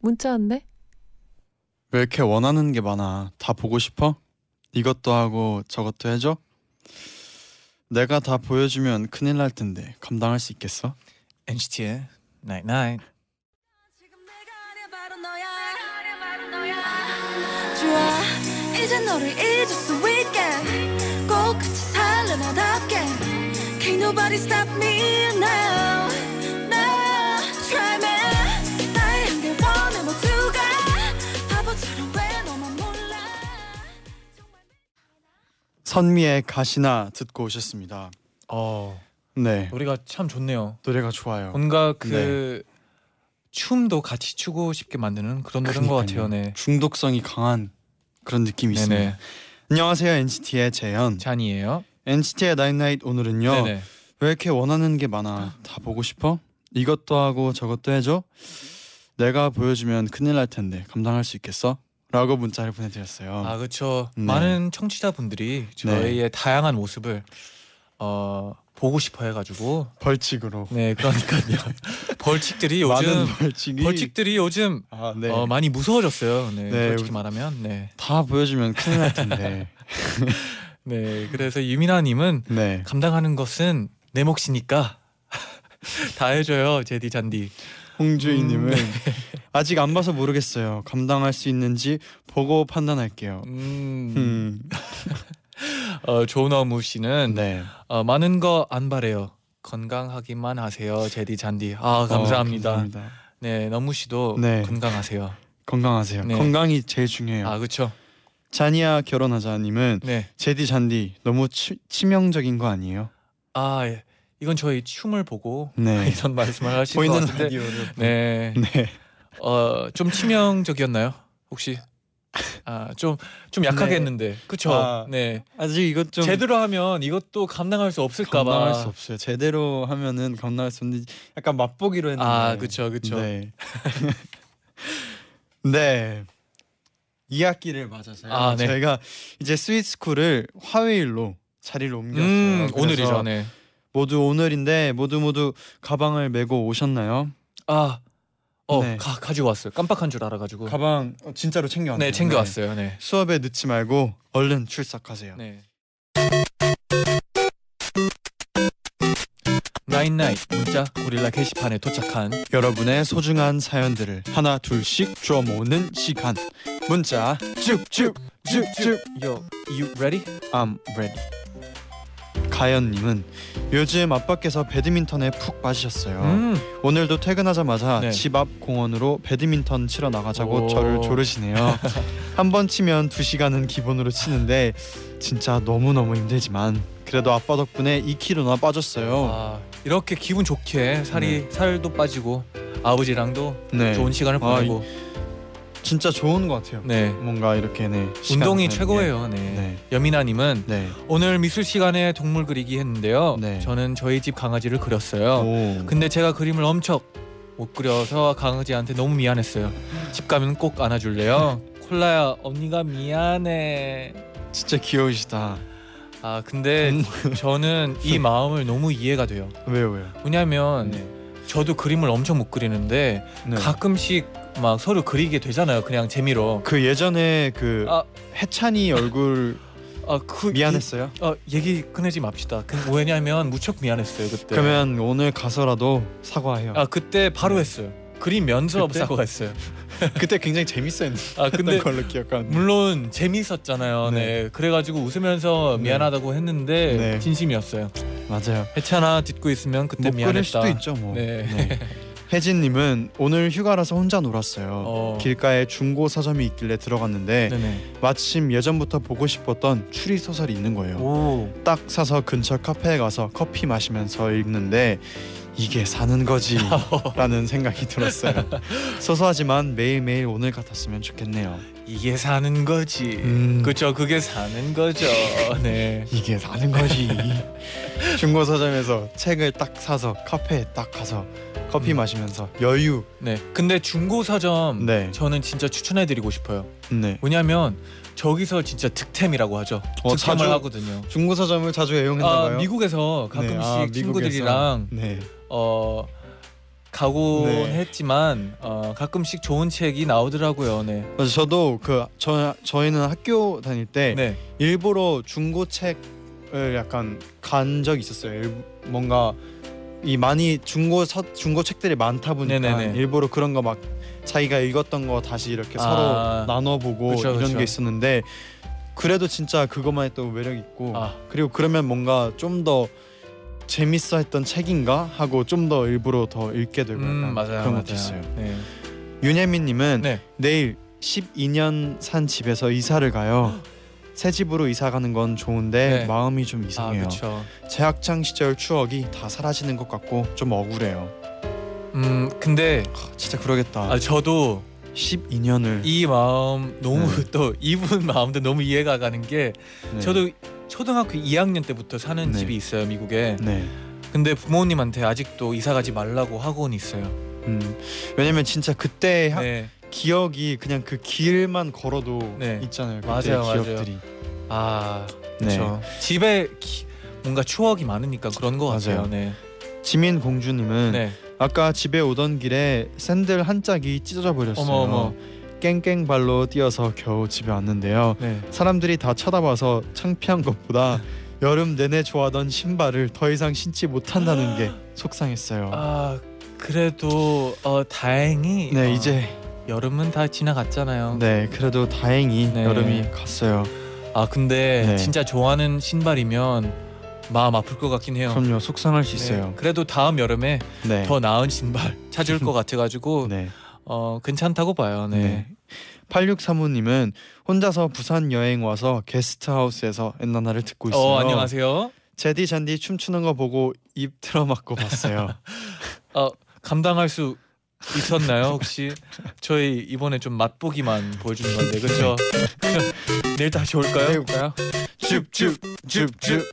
문자 왔네. 왜 이렇게 원하는 게 많아? 다 보고 싶어? 이것도 하고 저것도 해줘? 내가 다 보여주면 큰일 날 텐데 감당할 수 있겠어? NCT의 Night Night 선미의 가시나 듣고 오셨습니다. 어 네 노래가 참 좋네요. 노래가 좋아요. 뭔가 그 춤도 같이 추고 싶게 만드는 그런 노래인 것 같아요. 네. 중독성이 강한 그런 느낌이 네네. 있습니다. 안녕하세요 NCT의 재현. 쟈니예요. NCT의 night night 오늘은요. 네네. 왜 이렇게 원하는 게 많아? 다 보고 싶어? 이것도 하고 저것도 해줘? 내가 보여주면 큰일 날 텐데 감당할 수 있겠어? 라고 문자를 보내드렸어요. 아 그렇죠. 네. 많은 청취자분들이 저희의 다양한 모습을 어 보고 싶어 해가지고 벌칙으로 네 그러니까요. 벌칙들이 요즘 많은 벌칙이 벌칙들이 요즘 아, 네. 어, 많이 무서워졌어요. 네, 네, 솔직히 말하면 네. 다 보여주면 큰일 날 텐데. 네 그래서 유민아님은 네. 감당하는 것은 내 몫이니까 다 해줘요 제디 잔디. 홍주희님은 음, 아직 안 봐서 모르겠어요. 감당할 수 있는지 보고 판단할게요. 음, 음. 어, 조너무 씨는 네. 어, 많은 거 안 바래요. 건강하기만 하세요, 제디 잔디. 아 감사합니다. 어, 감사합니다. 네, 너무 씨도 네. 건강하세요. 건강하세요. 네. 건강이 제일 중요해요. 아 그렇죠. 자니야 결혼하자님은 네. 제디 잔디 너무 치, 치명적인 거 아니에요? 아 예. 이건 저희 춤을 보고 네. 이런 말씀을 것 보이는 같은데. 라디오를. 네. 네. 어 좀 치명적이었나요? 혹시? 아 좀 좀 약하게 네. 했는데. 그렇죠. 아, 네. 아직 이것 좀 제대로 하면 이것도 감당할 수 없을까 봐. 감당할 수 없어요. 제대로 하면은 감당할 수 없는데 약간 맛보기로 했는데. 아, 그쵸, 그쵸. 네. 네. 2학기를 맞아서요. 아, 네. 저희가 이제 스위스쿨을 화요일로 자리를 옮겼어요. 음, 오늘이죠. 네. 모두 오늘인데 모두 모두 가방을 메고 오셨나요? 아. 어, 네. 가, 가지고 왔어요. 깜빡한 줄 알아 가지고. 가방 어, 진짜로 챙겨왔나요? 네, 챙겨 왔어요. 네. 수업에 늦지 말고 얼른 출석하세요. 네. 나인나잇 문자 고릴라 게시판에 도착한 여러분의 소중한 사연들을 하나 둘씩 주워 모으는 시간. 문자 쭉쭉 쭉쭉 Yo, you ready? I'm ready. 가연님은 요즘 아빠께서 배드민턴에 푹 빠지셨어요. 음. 오늘도 퇴근하자마자 네. 집앞 공원으로 배드민턴 치러 나가자고 오. 저를 조르시네요. 한 번 치면 두 시간은 기본으로 치는데 진짜 너무 너무 힘들지만 그래도 아빠 덕분에 2kg나 빠졌어요. 아, 이렇게 기분 좋게 살이 살도 빠지고 아버지랑도 네, 좋은 시간을 아, 보내고 진짜 좋은 것 같아요. 네. 뭔가 이렇게 네 운동이. 최고예요. 네. 네. 여민아님은 네. 오늘 미술 시간에 동물 그리기 했는데요. 네. 저는 저희 집 강아지를 그렸어요. 오. 근데 제가 그림을 엄청 못 그려서 강아지한테 너무 미안했어요. 집 가면 꼭 안아줄래요? 콜라야 언니가 미안해. 진짜 귀여우시다. 아 근데 저는 이 마음을 너무 이해가 돼요. 왜요 왜요? 왜냐하면 네. 저도 그림을 엄청 못 그리는데 네. 가끔씩 막 서로 그리게 되잖아요. 그냥 재미로. 그 예전에 그 아, 해찬이 얼굴 아 그 미안했어요? 어 얘기 꺼내지 맙시다. 그 왜냐면 무척 미안했어요 그때. 그러면 오늘 가서라도 사과해요. 아 그때 바로 했어요. 그리면서 그때? 사과했어요. 그때 굉장히 재밌었는데 아 근데 걸로 기억하는데. 물론 재밌었잖아요. 네. 그래가지고 웃으면서 네. 미안하다고 했는데 네. 진심이었어요. 맞아요. 해찬아 듣고 있으면 그때 못 그릴 미안했다. 수도 있죠 뭐. 네. 혜진님은 오늘 휴가라서 혼자 놀았어요. 어. 길가에 중고 서점이 있길래 들어갔는데 네네. 마침 예전부터 보고 싶었던 추리 소설이 있는 거예요. 오. 딱 사서 근처 카페에 가서 커피 마시면서 읽는데 이게 사는 거지라는 생각이 들었어요. 소소하지만 매일매일 오늘 같았으면 좋겠네요. 이게 사는 거지. 음. 그쵸 그게 사는 거죠. 네. 이게 사는 거지. 중고 서점에서 책을 딱 사서 카페에 딱 가서 커피 음. 마시면서 여유. 네. 근데 중고 서점 네. 저는 진짜 추천해 드리고 싶어요. 네. 왜냐면 저기서 진짜 득템이라고 하죠. 어, 득템을 자주 하거든요. 중고 서점을 자주 애용했나 아, 봐요. 미국에서 가끔씩 네, 아. 친구들이랑 네. 어 가곤 네. 했지만 어, 가끔씩 좋은 책이 나오더라고요. 네. 맞아 저도 그 저 저희는 학교 다닐 때 네. 일부러 중고 책을 약간 간 적이 있었어요. 일- 뭔가 이 많이 중고 서, 중고 책들이 많다 보니까 네네네. 일부러 그런 거 막 자기가 읽었던 거 다시 이렇게 아. 서로 나눠보고 그쵸, 이런 그쵸. 게 있었는데 그래도 진짜 그것만의 또 매력 있고 아. 그리고 그러면 뭔가 좀더 재밌어 했던 책인가 하고 좀 더 일부러 더 읽게 되고 음, 맞아요. 그런 맞아요. 것도 있어요. 네. 윤혜민님은 네. 내일 12년 산 집에서 이사를 가요. 새 집으로 이사 가는 건 좋은데 네. 마음이 좀 아, 이상해요. 그렇죠. 제 학창 시절 추억이 다 사라지는 것 같고 좀 억울해요. 음, 근데 하, 진짜 그러겠다. 아, 저도 12년을 이 마음 너무 네. 또 이분 마음도 너무 이해가 가는 게 네. 저도 초등학교 2학년 때부터 사는 네. 집이 있어요 미국에. 네. 근데 부모님한테 아직도 이사 가지 말라고 하고는 있어요. 음. 왜냐면 진짜 그때 학- 네. 기억이 그냥 그 길만 걸어도 네. 있잖아요. 그때 맞아요, 맞아요. 기억들이. 아, 네. 그렇죠. 집에 기, 뭔가 추억이 많으니까 그런 것 같아요. 맞아요. 네. 지민 공주님은 네. 아까 집에 오던 길에 샌들 한 짝이 찢어져 버렸어요. 어머 어머. 깽깽 발로 뛰어서 겨우 집에 왔는데요. 네. 사람들이 다 쳐다봐서 창피한 것보다 여름 내내 좋아하던 신발을 더 이상 신지 못한다는 게 속상했어요. 아, 그래도 어 다행히 네 어, 이제 여름은 다 지나갔잖아요. 네 그래도 다행히 네. 여름이 갔어요. 아, 근데 네. 진짜 좋아하는 신발이면 마음 아플 것 같긴 해요. 그럼요 속상할 수 네. 있어요. 그래도 다음 여름에 네. 더 나은 신발 찾을 것 같아가지고 네. 어 괜찮다고 봐요. 네. 네. 8635님은 혼자서 부산 여행 와서 게스트하우스에서 엔나나를 듣고 있어요. 어 안녕하세요. 제디 잔디 춤추는 거 보고 입 틀어막고 봤어요. 어 감당할 수 있었나요 혹시? 저희 이번에 좀 맛보기만 보여주는 건데 그렇죠? 내일 다시 올까요? 해볼까요? 줍줍줍줍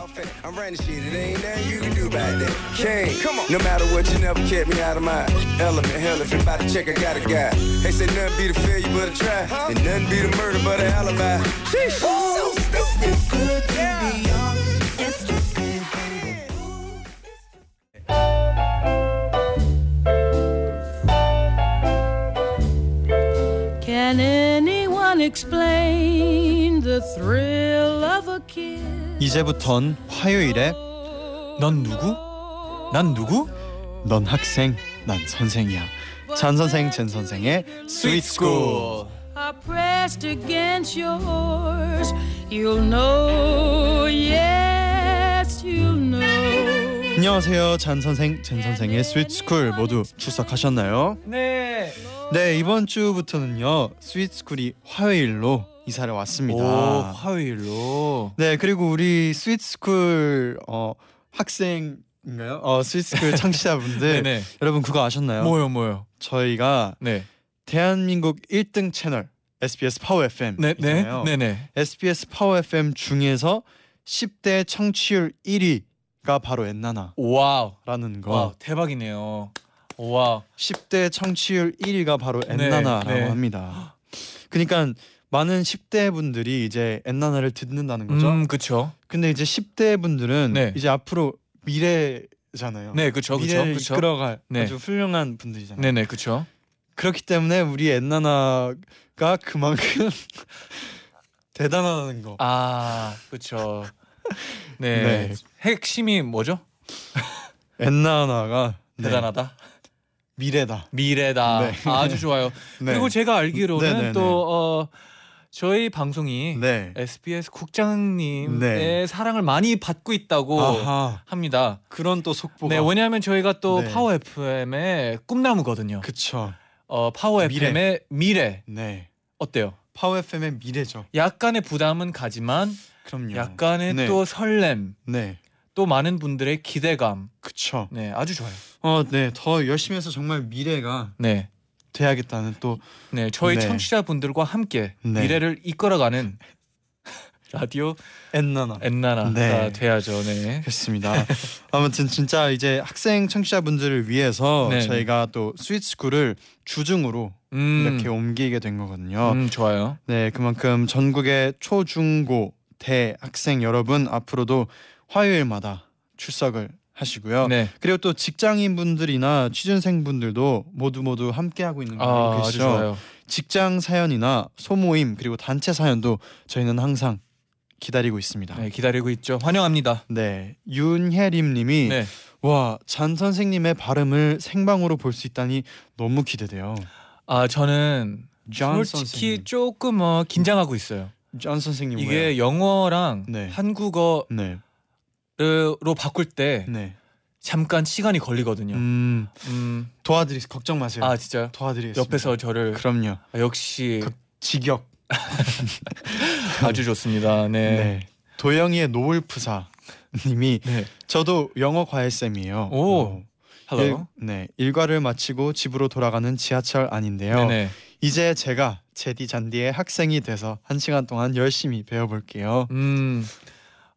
outfit. I'm running shit. It ain't nothing you can do about that. King, come on. No matter what, you never kept me out of my element. Hell, if you about to check, I got a guy. They say nothing be the failure but a try, and nothing be the murder but a alibi. Sheesh. Oh, so stupid good to be young and stupid Can anyone explain the thrill of a kiss? 이제부턴 화요일에 넌 누구? 난 누구? 넌 학생, 난 선생이야. 잔 선생, 젠 선생의 스윗 스쿨. are pressed against yours. You'll know, yes, you'll know. 안녕하세요, 잔 선생, 젠 선생의 Sweet School 모두 출석하셨나요? 네. 네 이번 주부터는요 Sweet School이 화요일로 이사를 왔습니다. 오 화요일로. 네 그리고 우리 Sweet School 어, 학생인가요? 어 Sweet School 청취자분들 네네. 여러분 그거 아셨나요? 뭐요 뭐요? 저희가 네. 대한민국 1등 채널 SBS 파워 FM 네 네. 있잖아요. 네 네. SBS 파워 FM 중에서 10대 청취율 1위가 바로 엔나나라는 wow. 거. 와 대박이네요. 와. 10대 청취율 1위가 바로 네, 엔나나라고 네. 합니다. 그러니까 많은 10대 분들이 이제 엔나나를 듣는다는 거죠. 음 그쵸. 근데 이제 10대 분들은 네. 이제 앞으로 미래잖아요. 네 그쵸 미래를 그쵸. 이끌어갈 네. 아주 훌륭한 분들이잖아요. 네 네 그쵸. 그렇기 때문에 우리 엔나나가 그만큼 대단하다는 거. 아 그쵸. 네. 네. 핵심이 뭐죠? 엔나나가 네, 대단하다. 미래다. 미래다. 네. 아주 좋아요. 네. 그리고 제가 알기로는 네, 네, 또 어, 저희 방송이 네. SBS 국장님의 네. 사랑을 많이 받고 있다고 아하. 합니다. 그런 또 속보가. 네, 왜냐하면 저희가 또 네. 파워 FM의 꿈나무거든요. 그쵸. 어, 파워 미래. FM의 미래 네. 어때요? 파워 FM의 미래죠. 약간의 부담은 가지만 그럼요. 약간의 네. 또 설렘, 네. 또 많은 분들의 기대감. 그쵸. 네, 아주 좋아요. 어, 네. 더 열심히 해서 정말 미래가 네, 돼야겠다는 또 네, 저희 네. 청취자분들과 함께 네. 미래를 이끌어가는 라디오 엔나나. 엔나나가 네. 돼야죠. 네. 그렇습니다. 아무튼 진짜 이제 학생 청취자분들을 위해서 네. 저희가 또 Sweet School을 주중으로 음, 이렇게 옮기게 된 거거든요. 음, 좋아요. 네, 그만큼 전국의 초중고 대학생 여러분 앞으로도 화요일마다 출석을 하시고요. 네. 그리고 또 직장인 분들이나 취준생 분들도 모두 모두 함께 하고 있는 거 아, 알고 계시죠? 직장 사연이나 소모임 그리고 단체 사연도 저희는 항상 기다리고 있습니다. 네, 기다리고 있죠. 환영합니다. 네, 윤혜림님이 네. 와 쟌 선생님의 발음을 생방으로 볼 수 있다니 너무 기대돼요. 아, 저는 존 솔직히 선생님. 조금 어, 긴장하고 있어요. 존 선생님 이게 왜요? 영어랑 네. 한국어 로 네, 바꿀 때 네. 잠깐 시간이 걸리거든요. 음, 음 도와드리 걱정 마세요. 아 진짜요? 도와드리겠습니다. 옆에서 저를 그럼요. 아, 역시 그- 직역. 아주 좋습니다. 네. 네. 도영이의 노을프사 님이 네. 저도 영어 과외 쌤이에요. 오. 일, hello. 네 일과를 마치고 집으로 돌아가는 지하철 안인데요. 네네. 이제 제가 제디 잔디의 학생이 돼서 한 시간 동안 열심히 배워볼게요. 음.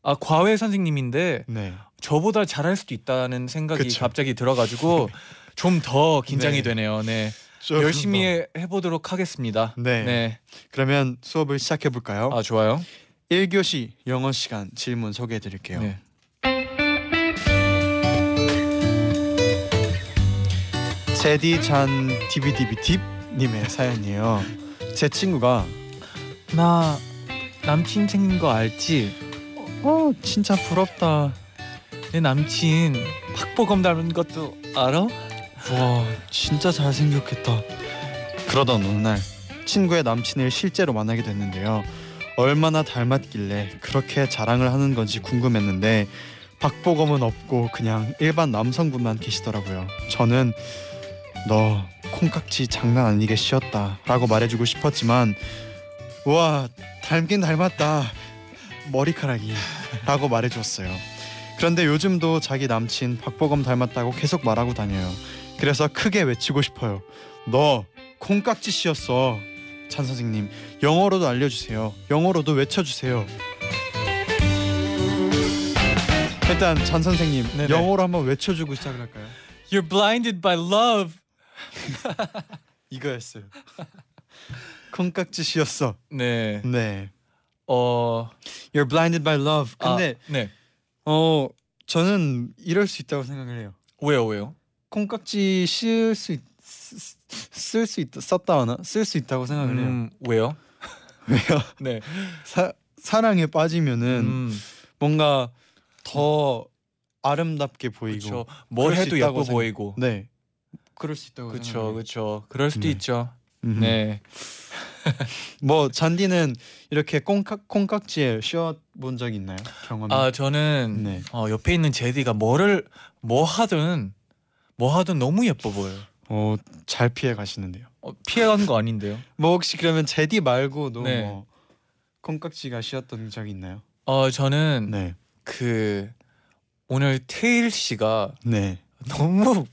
아 과외 선생님인데 네. 저보다 잘할 수도 있다는 생각이 그쵸. 갑자기 들어가지고 좀 더 긴장이 네. 되네요. 네. 열심히 더. 해, 해보도록 하겠습니다. 네. 네. 그러면 수업을 시작해 볼까요? 아 좋아요. 1교시 영어 시간 질문 소개해 드릴게요. 네. 제디 잔 디비디비 딥 님의 사연이에요. 제 친구가 나 남친 생긴 거 알지? 어 진짜 부럽다. 내 남친 박보검 닮은 것도 알아? 와 진짜 잘생겼겠다. 그러던 어느 날 친구의 남친을 실제로 만나게 됐는데요. 얼마나 닮았길래 그렇게 자랑을 하는 건지 궁금했는데 박보검은 없고 그냥 일반 남성분만 계시더라고요. 저는 너 콩깍지 장난 아니게 씌었다 라고 말해주고 싶었지만 와 닮긴 닮았다 머리카락이라고 말해줬어요. 그런데 요즘도 자기 남친 박보검 닮았다고 계속 말하고 다녀요. 그래서 크게 외치고 싶어요. 너 콩깍지 씌었어. 찬 선생님 영어로도 알려주세요. 영어로도 외쳐주세요. 일단 잔 선생님 네네. 영어로 한번 외쳐주고 시작을 할까요? You're blinded by love. 이거였어요. 콩깍지 씌었어. 네. 네. 어. You're blinded by love. 근데 아, 네. 어 저는 이럴 수 있다고 생각을 해요. 왜요 왜요? 콩깍지 씌울 수쓸수 있다 썼다거나 쓸 수 있다고 생각을 해요. 음, 왜요? 왜요? 네. 사, 사랑에 빠지면은 음, 뭔가 더 아름답게 보이고 그렇죠. 뭘 해도 예뻐 생각- 보이고. 네 그럴 수 있다고 그렇죠, 생각해요. 그렇죠. 그럴 수도 네. 있죠. 음. 네. 뭐 잔디는 이렇게 콩깍 콩깍지에 씌워본 적 있나요? 경험이? 아 저는 네. 어, 옆에 있는 제디가 뭐를 뭐 하든 뭐 하든 너무 예뻐 보여요. 어, 잘 피해 가시는데요. 어, 피해간 거 아닌데요? 뭐 혹시 그러면 제디 말고도 네. 뭐 콩깍지가 씌었던 적이 있나요? 어 저는 네. 그 오늘 테일 씨가 네. 너무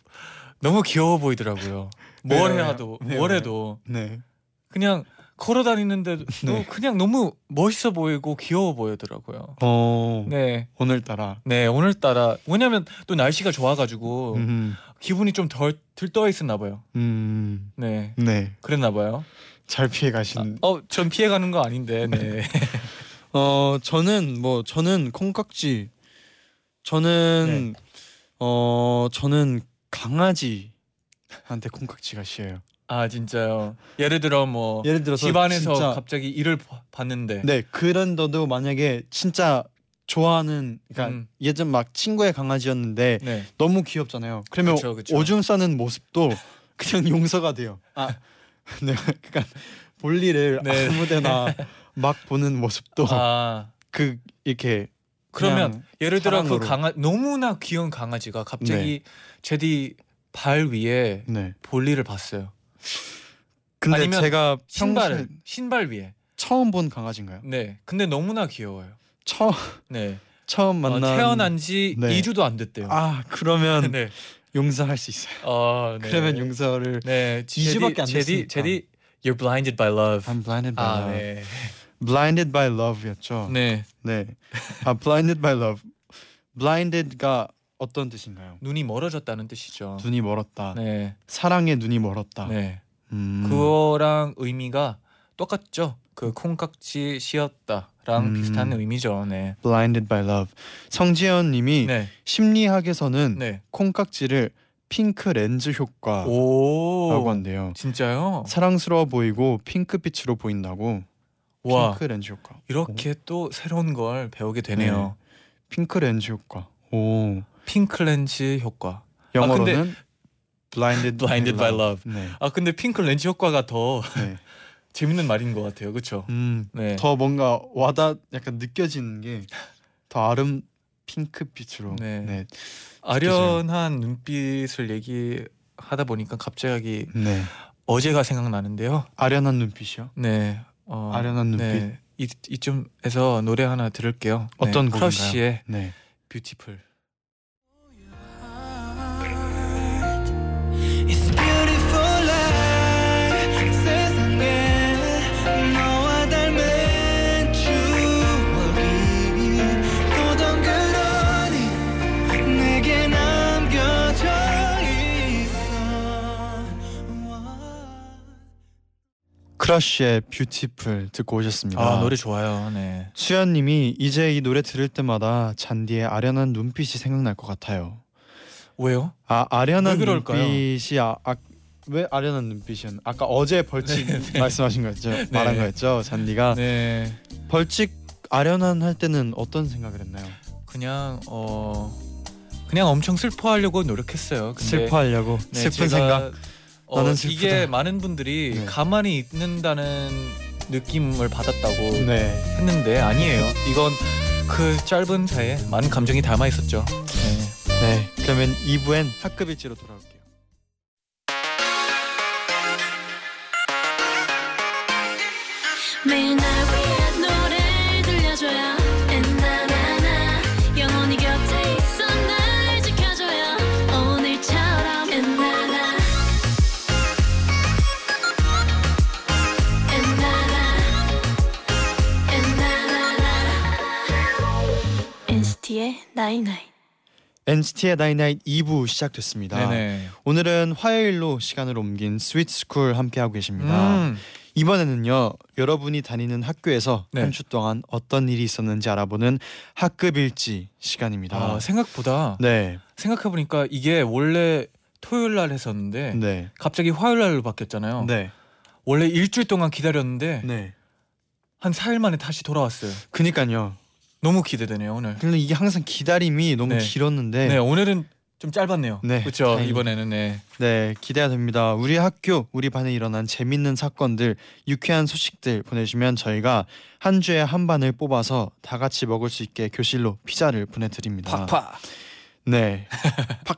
너무 귀여워 보이더라고요. 뭘? 해도? 뭘 왜요? 해도 네. 그냥 걸어 다니는데도 네. 그냥 너무 멋있어 보이고 귀여워 보이더라고요. 어. 네. 오늘따라 네 오늘따라 왜냐면 또 날씨가 좋아가지고 음. 기분이 좀 덜 들떠 있었나 봐요. 음. 네 네. 그랬나 봐요. 잘 피해 가신 어전 피해 가는 거 아닌데 네. 어 저는 뭐 저는 콩깍지 저는 네. 어 저는 강아지한테 콩깍지가 씌어요. 아 진짜요. 예를 들어 뭐 예를 들어서 집안에서 진짜- 갑자기 일을 봐- 봤는데 네 그런데도 만약에 진짜 좋아하는 그러니까 음. 예전 막 친구의 강아지였는데 네. 너무 귀엽잖아요. 그러면 그쵸, 그쵸. 오줌 싸는 모습도 그냥 용서가 돼요. 아, 네, 그러니까 볼 일을 네. 아무데나 막 보는 모습도 아 그 이렇게 그러면 그냥 예를 들어 그 사랑으로. 강아 너무나 귀여운 강아지가 갑자기 제디 발 위에 네. 볼일을 봤어요. 근데 아니면 제가 신발 평소에 신발 위에. 처음 본 강아지인가요? 네. 근데 너무나 귀여워요. 처음 네. 처음 어, 만난 태어난 지 네. 2주도 안 됐대요. 아 그러면 네. 용서할 수 있어요. 어, 네. 그러면 용서를 네. 2주밖에 안 제디, 됐으니까. 제디 You're blinded by love. I'm blinded by 아, love. 네. Blinded by love였죠. 네. 네. 아 blinded by love. blinded가 어떤 뜻인가요? 눈이 멀어졌다는 뜻이죠. 눈이 멀었다. 네. 사랑에 눈이 멀었다. 네. 음. 그거랑 의미가 똑같죠. 그 콩깍지 씌었다랑 음. 비슷한 의미죠. 네. blinded by love. 성지현 님이 네. 심리학에서는 네. 콩깍지를 핑크 렌즈 효과라고 오. 한대요. 진짜요? 사랑스러워 보이고 핑크빛으로 보인다고. 와. 핑크 렌즈 효과. 이렇게 또 새로운 걸 배우게 되네요. 핑크 렌즈 효과. 오. 핑크 렌즈 효과. 영어로는 blinded, Blinded by love. 네. 아 근데 핑크 렌즈 효과가 더 네. 재밌는 말인 것 같아요. 그렇죠? 음. 네. 더 뭔가 와닿 약간 느껴지는 게 더 아름 핑크빛으로. 네. 네. 아련한 눈빛을 얘기하다 보니까 갑자기 네. 어제가 생각나는데요. 아련한 눈빛이요. 네. 어, 아련한 눈빛. 네. 이, 이쯤에서 노래 하나 들을게요. 어떤 네. 크러쉬의 네. Beautiful. 크러쉬의 Beautiful 듣고 오셨습니다. 아 노래 좋아요. 네. 수연님이 이제 이 노래 들을 때마다 잔디의 아련한 눈빛이 생각날 것 같아요. 왜요? 아 아련한? 눈빛이 아, 아, 왜 아련한 눈빛이었? 아까 어제 벌칙 말씀하신 거였죠? 말한 거였죠? 잔디가 네. 벌칙 아련한 할 때는 어떤 생각을 했나요? 그냥 어 그냥 엄청 슬퍼하려고 노력했어요. 슬퍼하려고 네, 슬픈 생각. 어, 나는 슬프다. 이게 많은 분들이 네. 가만히 있는다는 느낌을 받았다고 네. 했는데 아니에요. 이건 그 짧은 사이에 많은 감정이 담아 있었죠. 네. 네. 그러면 2부엔 학급 일지로 돌아올게요. 매일 날 night night NCT의 나이나잇 2부 시작됐습니다. 네네. 오늘은 화요일로 시간을 옮긴 sweet school 함께하고 계십니다. 음. 이번에는요 여러분이 다니는 학교에서 네. 한주 동안 어떤 일이 있었는지 알아보는 학급 일지 시간입니다. 아, 생각보다 네, 생각해 보니까 이게 원래 토요일 날 했었는데 네, 갑자기 화요일 날로 바뀌었잖아요. 네, 원래 일주일 동안 기다렸는데 네. 한 4일 만에 다시 돌아왔어요. 그니까요. 너무 기대되네요 오늘. 근데 이게 항상 기다림이 너무 네. 길었는데 네, 네. 오늘은 좀 짧았네요. 네, 그렇죠. 다행이다. 이번에는 네. 기대가 됩니다. 우리 학교, 우리 반에 일어난 재밌는 사건들, 유쾌한 소식들 보내주면 저희가 한 주에 한 반을 뽑아서 다 같이 먹을 수 있게 교실로 피자를 보내드립니다. 팍팍. 네,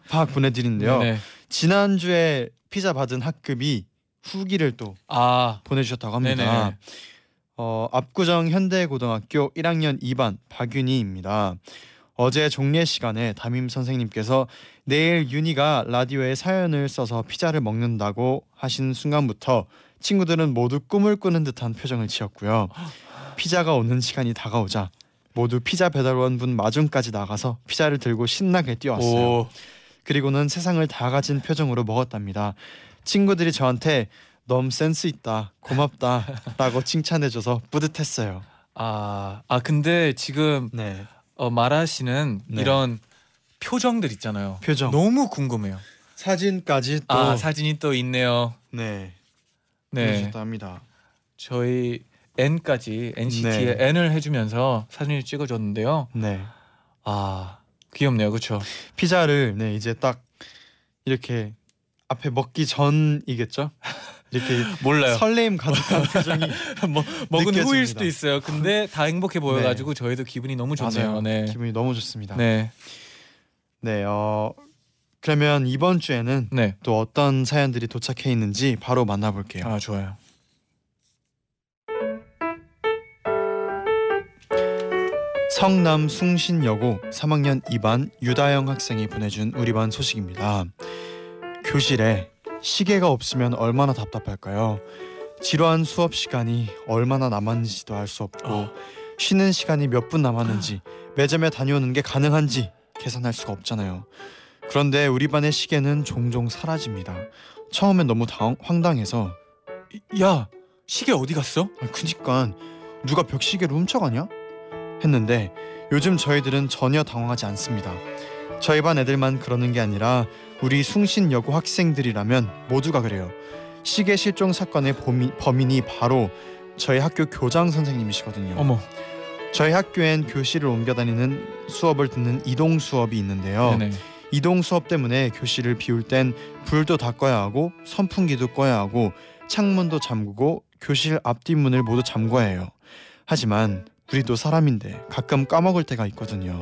팍팍 보내드리는데요. 네. 지난 주에 피자 받은 학급이 후기를 또 아, 보내주셨다고 합니다. 네네. 어, 압구정 현대고등학교 1학년 2반 박윤희입니다. 어제 종례 시간에 담임 선생님께서 내일 윤희가 라디오에 사연을 써서 피자를 먹는다고 하신 순간부터 친구들은 모두 꿈을 꾸는 듯한 표정을 지었고요. 피자가 오는 시간이 다가오자 모두 피자 배달원 분 마중까지 나가서 피자를 들고 신나게 뛰어왔어요. 오, 그리고는 세상을 다 가진 표정으로 먹었답니다. 친구들이 저한테 너무 센스 있다, 고맙다라고 칭찬해줘서 뿌듯했어요. 아, 아 근데 지금 네, 어, 말하시는 네. 이런 표정들 있잖아요. 표정. 너무 궁금해요. 사진까지 또 아, 사진이 또 있네요. 네, 네, 합니다. 저희 N까지 NCT의 네. N을 해주면서 사진을 찍어줬는데요. 네, 아, 귀엽네요, 그렇죠? 피자를 네 이제 딱 이렇게 앞에 먹기 전이겠죠? 이렇게 몰라요. 설레임 가득한 표정이 뭐, 먹은 느껴집니다. 후일 수도 있어요. 근데 다 행복해 보여가지고 저희도 기분이 너무 좋네요. 네. 기분이 너무 좋습니다. 네, 네, 어 그러면 이번 주에는 네. 또 어떤 사연들이 도착해 있는지 바로 만나볼게요. 아 좋아요. 성남 숭신여고 3학년 2반 유다영 학생이 보내준 우리 반 소식입니다. 교실에 시계가 없으면 얼마나 답답할까요? 지루한 수업 시간이 얼마나 남았는지도 알 수 없고 어. 쉬는 시간이 몇 분 남았는지 매점에 다녀오는 게 가능한지 계산할 수가 없잖아요. 그런데 우리 반의 시계는 종종 사라집니다. 처음엔 너무 당, 황당해서 야 시계 어디 갔어? 아, 그니까 누가 벽시계를 훔쳐가냐? 했는데 요즘 저희들은 전혀 당황하지 않습니다. 저희 반 애들만 그러는 게 아니라 우리 숭신여고 학생들이라면 모두가 그래요. 시계 실종 사건의 범인, 범인이 바로 저희 학교 교장 선생님이시거든요. 어머 저희 학교엔 교실을 옮겨 다니는 수업을 듣는 이동 수업이 있는데요. 네네. 이동 수업 때문에 교실을 비울 땐 불도 다 꺼야 하고 선풍기도 꺼야 하고 창문도 잠그고 교실 앞뒷문을 모두 잠궈야 해요. 하지만 우리도 사람인데 가끔 까먹을 때가 있거든요.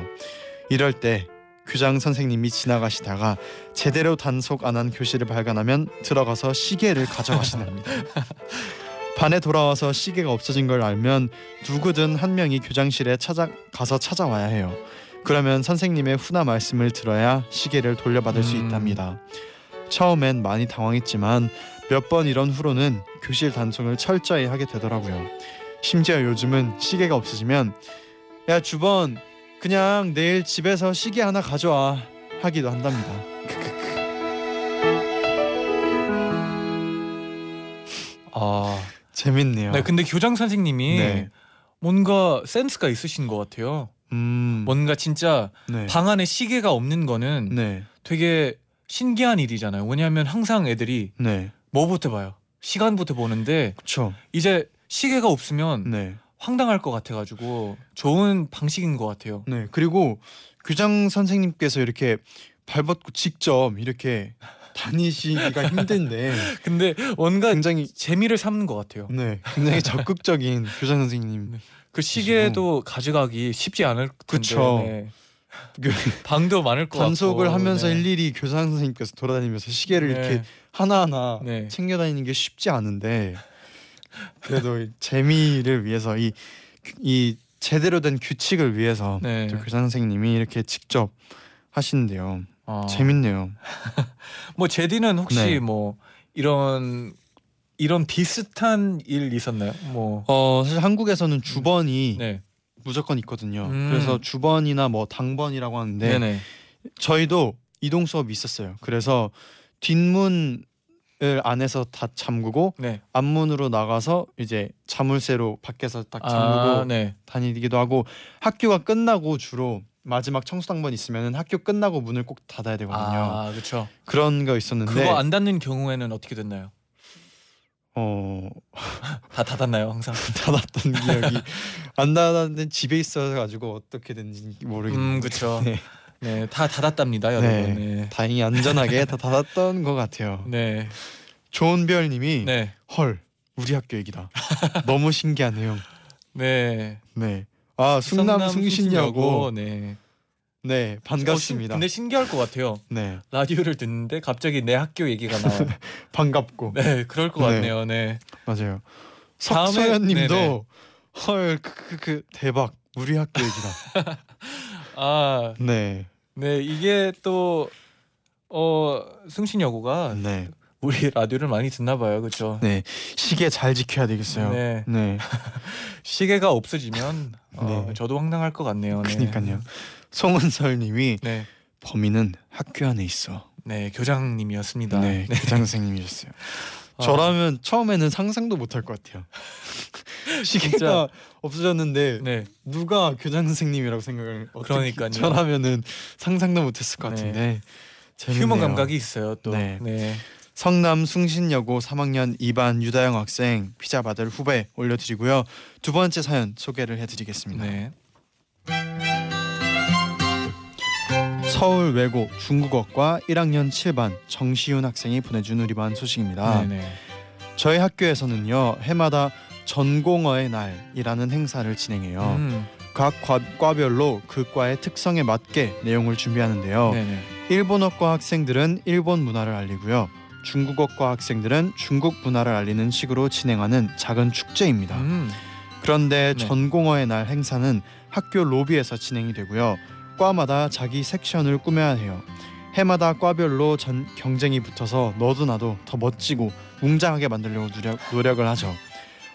이럴 때 교장 선생님이 지나가시다가 제대로 단속 안 한 교실을 발견하면 들어가서 시계를 가져가신답니다. 반에 돌아와서 시계가 없어진 걸 알면 누구든 한 명이 교장실에 찾아 가서 찾아와야 해요. 그러면 선생님의 훈화 말씀을 들어야 시계를 돌려받을 수 음. 있답니다. 처음엔 많이 당황했지만 몇 번 이런 후로는 교실 단속을 철저히 하게 되더라고요. 심지어 요즘은 시계가 없어지면 야 주번 그냥 내일 집에서 시계 하나 가져와 하기도 한답니다. 아 재밌네요. 네, 근데 교장 선생님이 네. 뭔가 센스가 있으신 것 같아요. 음, 뭔가 진짜 네. 방 안에 시계가 없는 거는 네, 되게 신기한 일이잖아요. 왜냐하면 항상 애들이 네, 뭐부터 봐요? 시간부터 보는데 그렇죠. 이제 시계가 없으면 네, 황당할 것 같아가지고 좋은 방식인 것 같아요. 네. 그리고 교장 선생님께서 이렇게 발벗고 직접 이렇게 다니시기가 힘든데 근데 뭔가 굉장히 재미를 삼는 것 같아요. 네, 굉장히 적극적인 교장 선생님. 그 시계도 가져가기 쉽지 않을 텐데 그쵸. 네. 그 방도 많을 것 단속을 같고 하면서 네. 일일이 교장 선생님께서 돌아다니면서 시계를 네. 이렇게 하나하나 네. 챙겨 다니는 게 쉽지 않은데 그래도 이 재미를 위해서 이, 이 제대로 된 규칙을 위해서 네. 또 교장 선생님이 이렇게 직접 하시는데요. 어. 재밌네요. 뭐 제디는 혹시 네. 뭐 이런 이런 비슷한 일 있었나요? 뭐 어 사실 한국에서는 주번이 네. 무조건 있거든요. 음. 그래서 주번이나 뭐 당번이라고 하는데 네. 네 저희도 이동 수업이 있었어요. 그래서 뒷문을 안에서 다 잠그고 네. 앞문으로 나가서 이제 자물쇠로 밖에서 딱 잠그고 아, 네. 다니기도 하고 학교가 끝나고 주로 마지막 청소 당번 있으면은 학교 끝나고 문을 꼭 닫아야 되거든요. 아, 그렇죠. 그런 거 있었는데 그거 안 닫는 경우에는 어떻게 됐나요? 어 다 닫았나요, 항상? 닫았던 기억이 안 닫았는데 집에 있어 가지고 어떻게 된지 모르겠네요. 음, 그렇죠. 네. 네, 다 닫았답니다, 여러분. 네. 네. 다행히 안전하게 다 닫았던 것 같아요. 네. 조은별님이 네. 헐 우리 학교 얘기다. 너무 신기하네요. 네. 네. 아 충남 숭신여고 네. 네 반갑습니다. 어, 신- 근데 신기할 것 같아요. 네 라디오를 듣는데 갑자기 내 학교 얘기가 나와요. 반갑고 네, 그럴 것 네. 같네요. 네. 맞아요. 다음에- 석소연님도 네네. 헐그 그 그 대박 우리 학교 얘기다. 아, 네 네 이게 또 어, 승신 여고가 네. 우리 라디오를 많이 듣나 봐요. 그렇죠? 네 시계 잘 지켜야 되겠어요. 네. 네. 시계가 없어지면 어, 네. 저도 황당할 것 같네요. 네. 그니까요. 송은설 님이 네. 범인은 학교 안에 있어. 네, 교장님이었습니다. 네, 교장 선생님이셨어요. 아, 저라면 처음에는 상상도 못할 것 같아요. 시계가. 없어졌는데 네. 누가 교장 선생님이라고 생각을 그러니까요. 저라면은 상상도 못했을 것 네. 같은데 재밌네요. 휴먼 감각이 있어요. 또. 네. 네. 성남 숭신여고 3학년 2반 유다영 학생 피자 받을 후배 올려드리고요. 두 번째 사연 소개를 해드리겠습니다. 네. 서울 외고 중국어과 1학년 7반 정시윤 학생이 보내준 우리 반 소식입니다. 네, 네. 저희 학교에서는요 해마다 전공어의 날이라는 행사를 진행해요. 음. 각 과, 과별로 그 과의 특성에 맞게 내용을 준비하는데요. 네, 네. 일본어과 학생들은 일본 문화를 알리고요. 중국어과 학생들은 중국 문화를 알리는 식으로 진행하는 작은 축제입니다. 음. 그런데 네. 전공어의 날 행사는 학교 로비에서 진행이 되고요. 과마다 자기 섹션을 꾸며야 해요. 해마다 과별로 전 경쟁이 붙어서 너도 나도 더 멋지고 웅장하게 만들려고 노력, 노력을 하죠.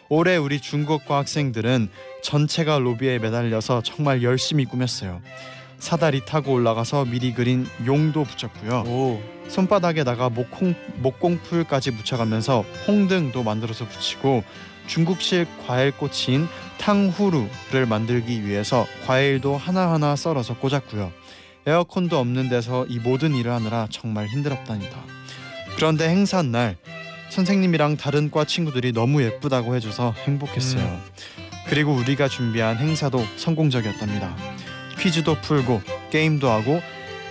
올해 우리 중국과 학생들은 전체가 로비에 매달려서 정말 열심히 꾸몄어요. 사다리 타고 올라가서 미리 그린 용도 붙였고요. 오. 손바닥에다가 목콩, 목공풀까지 묻혀가면서 홍등도 만들어서 붙이고 중국식 과일꽃인 탕후루를 만들기 위해서 과일도 하나하나 썰어서 꽂았고요. 에어컨도 없는 데서 이 모든 일을 하느라 정말 힘들었답니다. 그런데 행사 날 선생님이랑 다른 과 친구들이 너무 예쁘다고 해줘서 행복했어요. 음. 그리고 우리가 준비한 행사도 성공적이었답니다. 퀴즈도 풀고 게임도 하고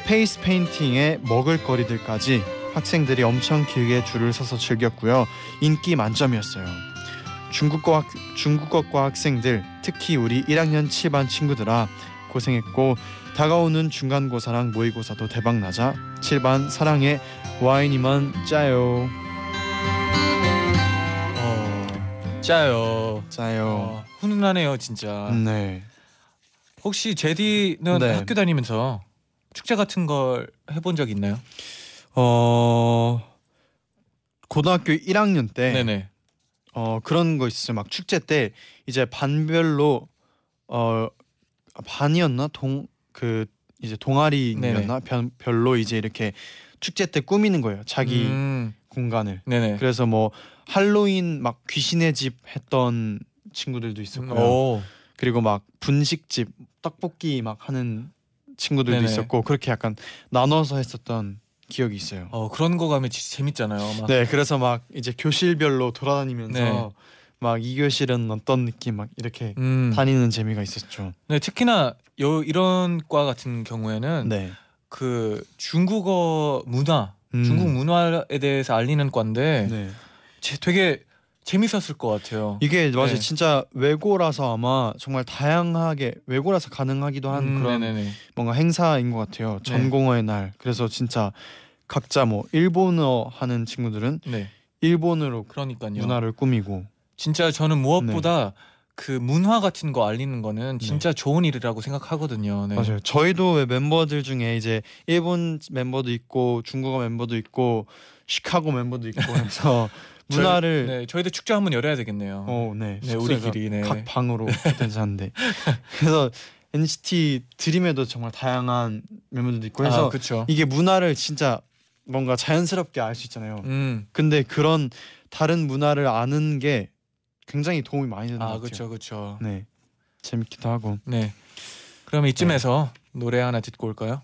페이스 페인팅에 먹을거리들까지 학생들이 엄청 길게 줄을 서서 즐겼고요. 인기 만점이었어요. 중국어 학, 중국어과 학생들 특히 우리 1학년 7반 친구들아 고생했고 다가오는 중간고사랑 모의고사도 대박 나자 7반 사랑해 와인이만 짜요 짜요. 짜요 어, 훈훈하네요, 진짜. 네 혹시 제디는 네. 학교 다니면서 축제 같은 걸 해본 적 있나요? 어 고등학교 1학년 때 네네. 어 그런 거 있었어요. 막 축제 때 이제 반별로 어 반이었나 동 그 이제 동아리였나 별, 별로 이제 이렇게 축제 때 꾸미는 거예요. 자기 음, 공간을. 네네. 그래서 뭐 할로윈 막 귀신의 집 했던 친구들도 있었고요. 오. 그리고 막 분식집 떡볶이 막 하는 친구들도 네네. 있었고 그렇게 약간 나눠서 했었던 기억이 있어요. 어 그런 거 가면 진짜 재밌잖아요. 막. 네, 그래서 막 이제 교실별로 돌아다니면서 네. 막이 교실은 어떤 느낌 막 이렇게 음. 다니는 재미가 있었죠. 네, 특히나 요 이런 과 같은 경우에는 네. 그 중국어 문화, 음. 중국 문화에 대해서 알리는 과인데 네. 제- 되게 재밌었을 것 같아요. 이게 맞아요. 네. 진짜 외고라서 아마 정말 다양하게 외고라서 가능하기도 한 음, 그런 네네네. 뭔가 행사인 것 같아요. 전공어의 날. 그래서 진짜 각자 뭐 일본어 하는 친구들은 네, 일본어로 그러니까요. 문화를 꾸미고 진짜 저는 무엇보다 그 문화 같은 거 알리는 거는 진짜 좋은 일이라고 생각하거든요. 네. 네. 맞아요. 저희도 왜 멤버들 중에 이제 일본 멤버도 있고 중국어 멤버도 있고 시카고 멤버도 있고 해서 문화를 네, 저희도 축제 한번 열어야 되겠네요. 어, 네. 네, 우리끼리, 네. 각 방으로 괜찮은데. 그래서 NCT 드림에도 정말 다양한 멤버들도 있고 해서 아. 이게 문화를 진짜 뭔가 자연스럽게 알 수 있잖아요. 음, 근데 그런 다른 문화를 아는 게 굉장히 도움이 많이 되는 것 아, 같아요. 그렇죠, 그렇죠. 네. 재밌기도 하고. 네. 그럼 이쯤에서 노래 하나 듣고 올까요?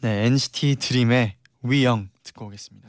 네, NCT 드림의 위영 듣고 오겠습니다.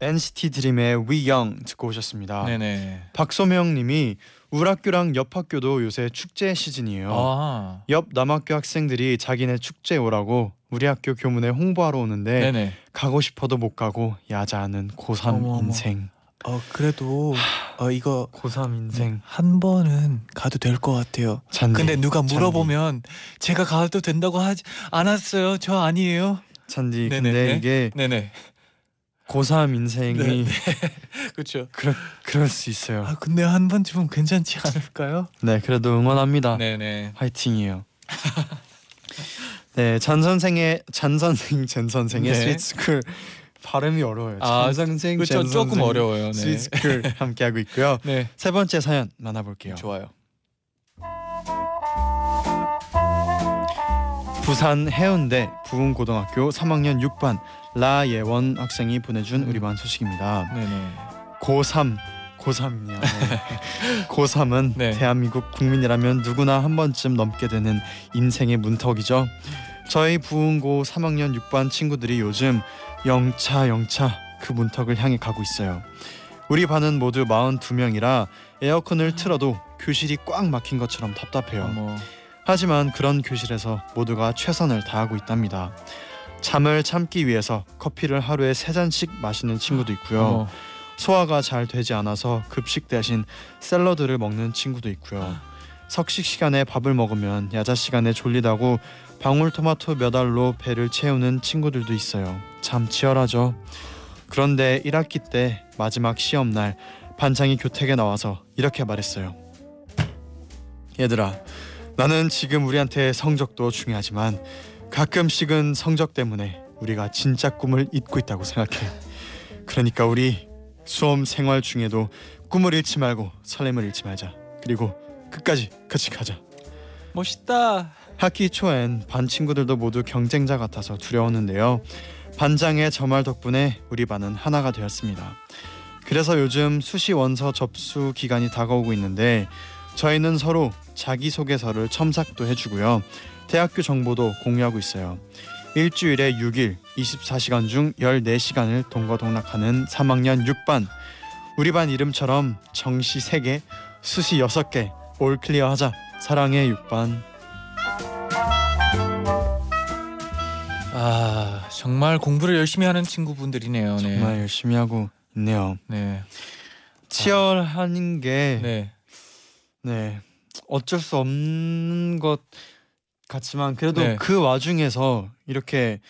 NCT 드림의 위영 듣고 오셨습니다. 네네. 박소명 님이 우리 학교랑 옆 학교도 요새 축제 시즌이에요. 아, 옆 남학교 학생들이 자기네 축제 오라고 우리 학교 교문에 홍보하러 오는데 네네. 가고 싶어도 못 가고 야자하는 고3 어머, 어머. 인생. 어 그래도 어 이거 고3 인생. 한 번은 가도 될 것 같아요. 잔디. 근데 누가 잔디. 물어보면 제가 가도 된다고 하지 않았어요. 저 아니에요. 잔디. 네네. 근데 네. 이게 네네. 고3 인생이 네, 그렇죠. 그럴 그럴 수 있어요. 아 근데 한 번쯤은 괜찮지 않을까요? 네, 그래도 응원합니다. 네네. 화이팅이에요. 네, 잔 선생의 잔 선생 젠 선생의 네. sweet school 발음이 어려워요. 아, 잔 선생 그렇죠. 젠 조금 어려워요. 네. sweet school 함께 하고 있고요. 네. 세 번째 사연 만나볼게요. 좋아요. 부산 해운대 부흥고등학교 3학년 6반 라예원 학생이 보내준 우리 반 소식입니다. 네네. 고3 고3이요. 네. 고3은 네. 대한민국 국민이라면 누구나 한 번쯤 넘게 되는 인생의 문턱이죠. 저희 부흥고 3학년 6반 친구들이 요즘 영차 영차 그 문턱을 향해 가고 있어요. 우리 반은 모두 42명이라 에어컨을 틀어도 교실이 꽉 막힌 것처럼 답답해요. 어머. 하지만 그런 교실에서 모두가 최선을 다하고 있답니다. 잠을 참기 위해서 커피를 하루에 세 잔씩 마시는 친구도 있고요. 어. 소화가 잘 되지 않아서 급식 대신 샐러드를 먹는 친구도 있고요. 석식 시간에 밥을 먹으면 야자 시간에 졸리다고 방울토마토 몇 알로 배를 채우는 친구들도 있어요. 참 치열하죠. 그런데 1학기 때 마지막 시험 날 반장이 교택에 나와서 이렇게 말했어요. 얘들아, 나는 지금 우리한테 성적도 중요하지만 가끔씩은 성적 때문에 우리가 진짜 꿈을 잊고 있다고 생각해. 그러니까 우리 수험 생활 중에도 꿈을 잃지 말고 설렘을 잃지 말자. 그리고 끝까지 같이 가자. 멋있다. 학기 초엔 반 친구들도 모두 경쟁자 같아서 두려웠는데요. 반장의 저 말 덕분에 우리 반은 하나가 되었습니다. 그래서 요즘 수시 원서 접수 기간이 다가오고 있는데 저희는 서로 자기소개서를 첨삭도 해주고요. 대학교 정보도 공유하고 있어요. 일주일에 6일 24시간 중 14시간을 동거동락하는 3학년 6반 우리 반 이름처럼 정시 3개 수시 6개 올 클리어 하자 사랑해 6반 아 정말 공부를 열심히 하는 친구분들이네요. 네. 정말 열심히 하고 있네요 네. 치열한 게 네. 네 어쩔 수 없는 것 같지만 그래도 네. 그 와중에서 이렇게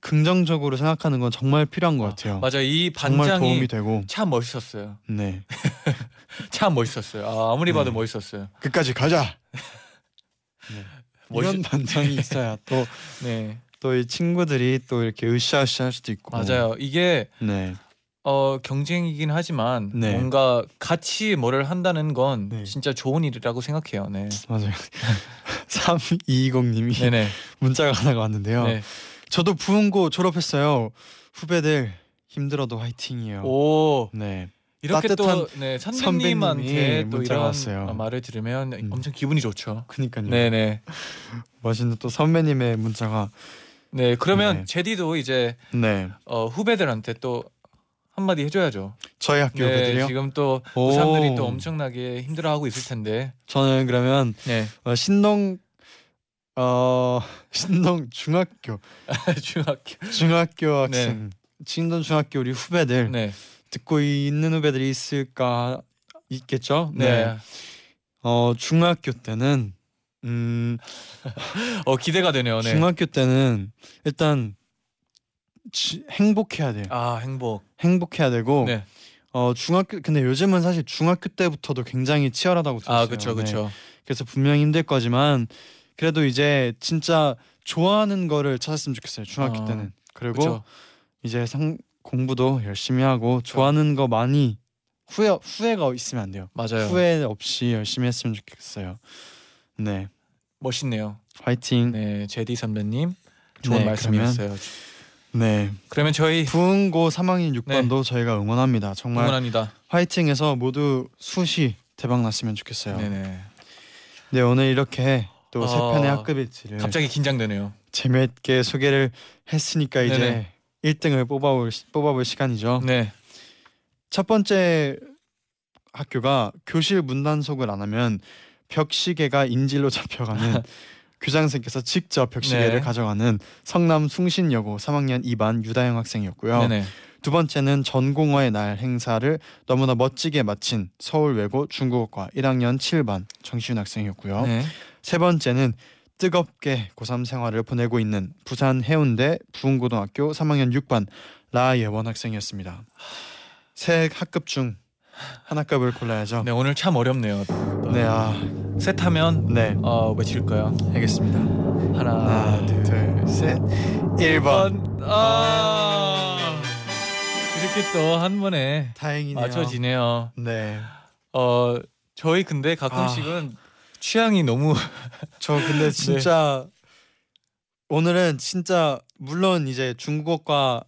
긍정적으로 생각하는 건 정말 필요한 것 같아요. 맞아 이 정말 반장이 도움이 되고 참 멋있었어요. 네 참 멋있었어요. 아, 아무리 봐도 네. 멋있었어요. 끝까지 가자. 멋있- 이런 반장이 있어야 또 네. 또 이 친구들이 또 이렇게 으쌰으쌰 할 수도 있고 맞아요. 이게 네 어 경쟁이긴 하지만 네. 뭔가 같이 뭐를 한다는 건 네. 진짜 좋은 일이라고 생각해요. 네. 맞아요. 3220님이 네네. 문자가 하나가 왔는데요. 네. 저도 부흥고 졸업했어요. 후배들 힘들어도 화이팅이요. 오 네. 이렇게 또 네, 선배님한테 또 이런 왔어요. 어, 말을 들으면 음. 엄청 기분이 좋죠. 그니까요. 네네. 멋있는 또 선배님의 문자가 네 그러면 네. 제디도 이제 네 어, 후배들한테 또 한마디 해줘야죠. 저희 학교 네, 후배들이요. 지금 또 오. 고3들이 또 엄청나게 힘들어하고 있을 텐데. 저는 그러면 네. 어, 신동 어 신동 중학교 중학교. 중학교 학생 신동 중학교 우리 후배들 네. 듣고 있는 후배들이 있을까 있겠죠. 네. 어 중학교 때는 음 어 기대가 되네요. 네. 중학교 때는 일단 지- 행복해야 돼요. 아 행복. 행복해야 되고 네. 어 중학교 근데 요즘은 사실 중학교 때부터도 굉장히 치열하다고 들었어요. 아 그렇죠 네. 그렇죠. 그래서 분명히 힘들 거지만 그래도 이제 진짜 좋아하는 거를 찾았으면 좋겠어요. 중학교 아, 때는. 그리고 그렇죠. 이제 상 공부도 열심히 하고 좋아하는 거 많이 후회 후회가 있으면 안 돼요. 맞아요. 후회 없이 열심히 했으면 좋겠어요. 네. 멋있네요. 화이팅. 네 제디 선배님 좋은 네, 말씀이었어요. 네. 그러면 저희 부흥고 3학년 6반도 저희가 응원합니다. 정말 응원합니다. 화이팅해서 모두 수시 대박 났으면 좋겠어요. 네, 네 네. 오늘 이렇게 또세 어, 편의 학급 일지를 갑자기 긴장되네요. 재미있게 소개를 했으니까 이제 네네. 1등을 뽑아볼 시- 뽑아볼 시간이죠. 네. 첫 번째 학교가 교실 문단속을 안 하면 벽시계가 인질로 잡혀가는 교장선생님께서 직접 벽시계를 네. 가져가는 성남 숭신여고 3학년 2반 유다영 학생이었고요. 네네. 두 번째는 전공어의 날 행사를 너무나 멋지게 마친 서울 외고 중국어과 1학년 7반 정시윤 학생이었고요. 네. 세 번째는 뜨겁게 고3 생활을 보내고 있는 부산 해운대 부흥고등학교 3학년 6반 라예원 학생이었습니다. 세 학급 중 한 학급을 골라야죠. 네 오늘 참 어렵네요. 네, 아, 셋하면 네, 어 외칠까요? 알겠습니다. 하나, 하나, 둘, 셋. 1번. 아 이렇게 또 한 번에 다행이네요. 맞춰지네요. 네. 어 저희 근데 가끔씩은 취향이 너무 저 근데 진짜 오늘은 진짜 물론 이제 중국어과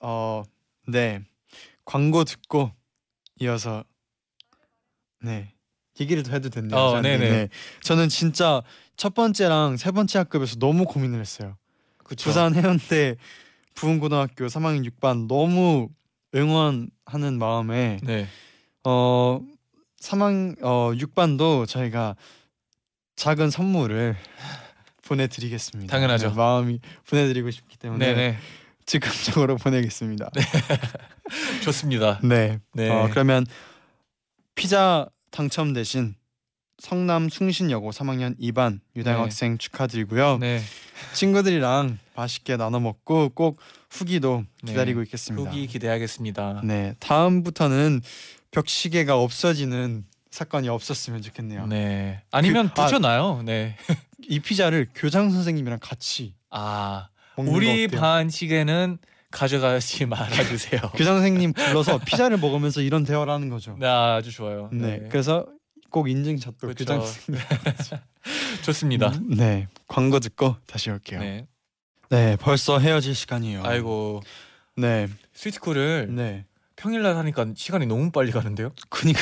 어 네 광고 듣고 이어서 네 얘기를 더 해도 됐네요. 어. 네네. 네. 저는 진짜 첫 번째랑 세 번째 학급에서 너무 고민을 했어요. 그쵸? 부산 해운대 부흥고등학교 3학년 6반 너무 응원하는 마음에 네. 어 3학 어 6반도 저희가 작은 선물을 보내드리겠습니다. 당연하죠. 네, 마음이 보내드리고 싶기 때문에 네네 즉흥적으로 보내겠습니다. 좋습니다. 네. 네. 어, 그러면 피자 당첨 대신 성남 충신여고 3학년 2반 유다영 네. 학생 축하드리고요. 네 친구들이랑 맛있게 나눠 먹고 꼭 후기도 네. 기다리고 있겠습니다. 후기 기대하겠습니다. 네, 다음부터는 벽시계가 없어지는 사건이 없었으면 좋겠네요. 네 아니면 그- 아. 붙여놔요. 네. 이 피자를 교장 선생님이랑 같이 아 우리? 반 시계는 가져가지 말아주세요. 교장 선생님 불러서 피자를 먹으면서 이런 대화를 하는 거죠. 네 아주 좋아요. 네, 네, 그래서 꼭 인증샷도 그렇죠. 교장 선생님. 좋습니다. 네, 광고 듣고 다시 올게요. 네, 네. 벌써 헤어질 시간이에요. 아이고 네, 스위트쿨을 네, 평일날 하니까 시간이 너무 빨리 가는데요. 그니까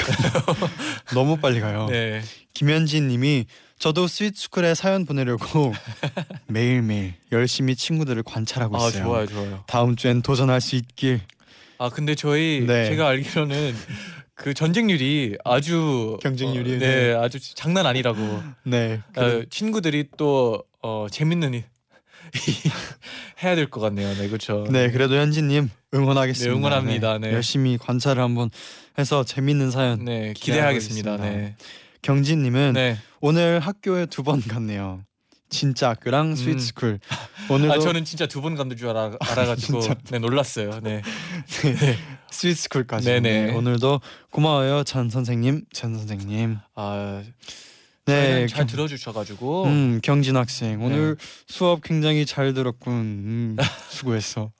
너무 빨리 가요. 네. 김현진님이 저도 스위트스쿨에 사연 보내려고 매일매일 열심히 친구들을 관찰하고 아 있어요. 좋아요, 좋아요. 다음 주엔 도전할 수 있길. 아 근데 저희 네. 제가 알기로는 그 전쟁률이 아주 경쟁률이, 어, 네. 네, 아주 장난 아니라고. 네, 어, 친구들이 또 어, 재밌는 일 해야 될 것 같네요. 네, 그렇죠. 네, 그래도 현진님 응원하겠습니다. 네, 응원합니다. 네. 열심히 관찰을 한번 해서 재밌는 사연. 네, 기대하겠습니다. 네. 경진님은 네. 오늘 학교에 두 번 갔네요. 진짜 학교랑 스위트스쿨. 오늘도 아 저는 진짜 두 번 간줄 알아 알아가지고. 네 놀랐어요. 네. 스위트스쿨까지. 네네. 네, 오늘도 고마워요, 전 선생님, 전 선생님. 아 네, 네, 잘 경- 들어주셔가지고 음, 경진 학생 오늘 네. 수업 굉장히 잘 들었군. 음, 수고했어.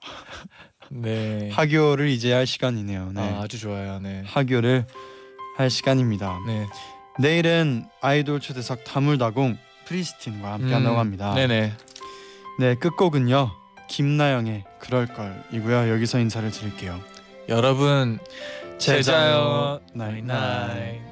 네. 학교를 이제 할 시간이네요. 네. 아, 아주 좋아요. 네. 학교를 할 시간입니다. 네. 내일은 아이돌 초대석 다물다공 프리스틴과 함께한다고 음, 합니다. 네네. 네, 끝곡은요 김나영의 그럴 걸이고요. 여기서 인사를 드릴게요. 여러분 제자요 나잇나잇. 나잇나잇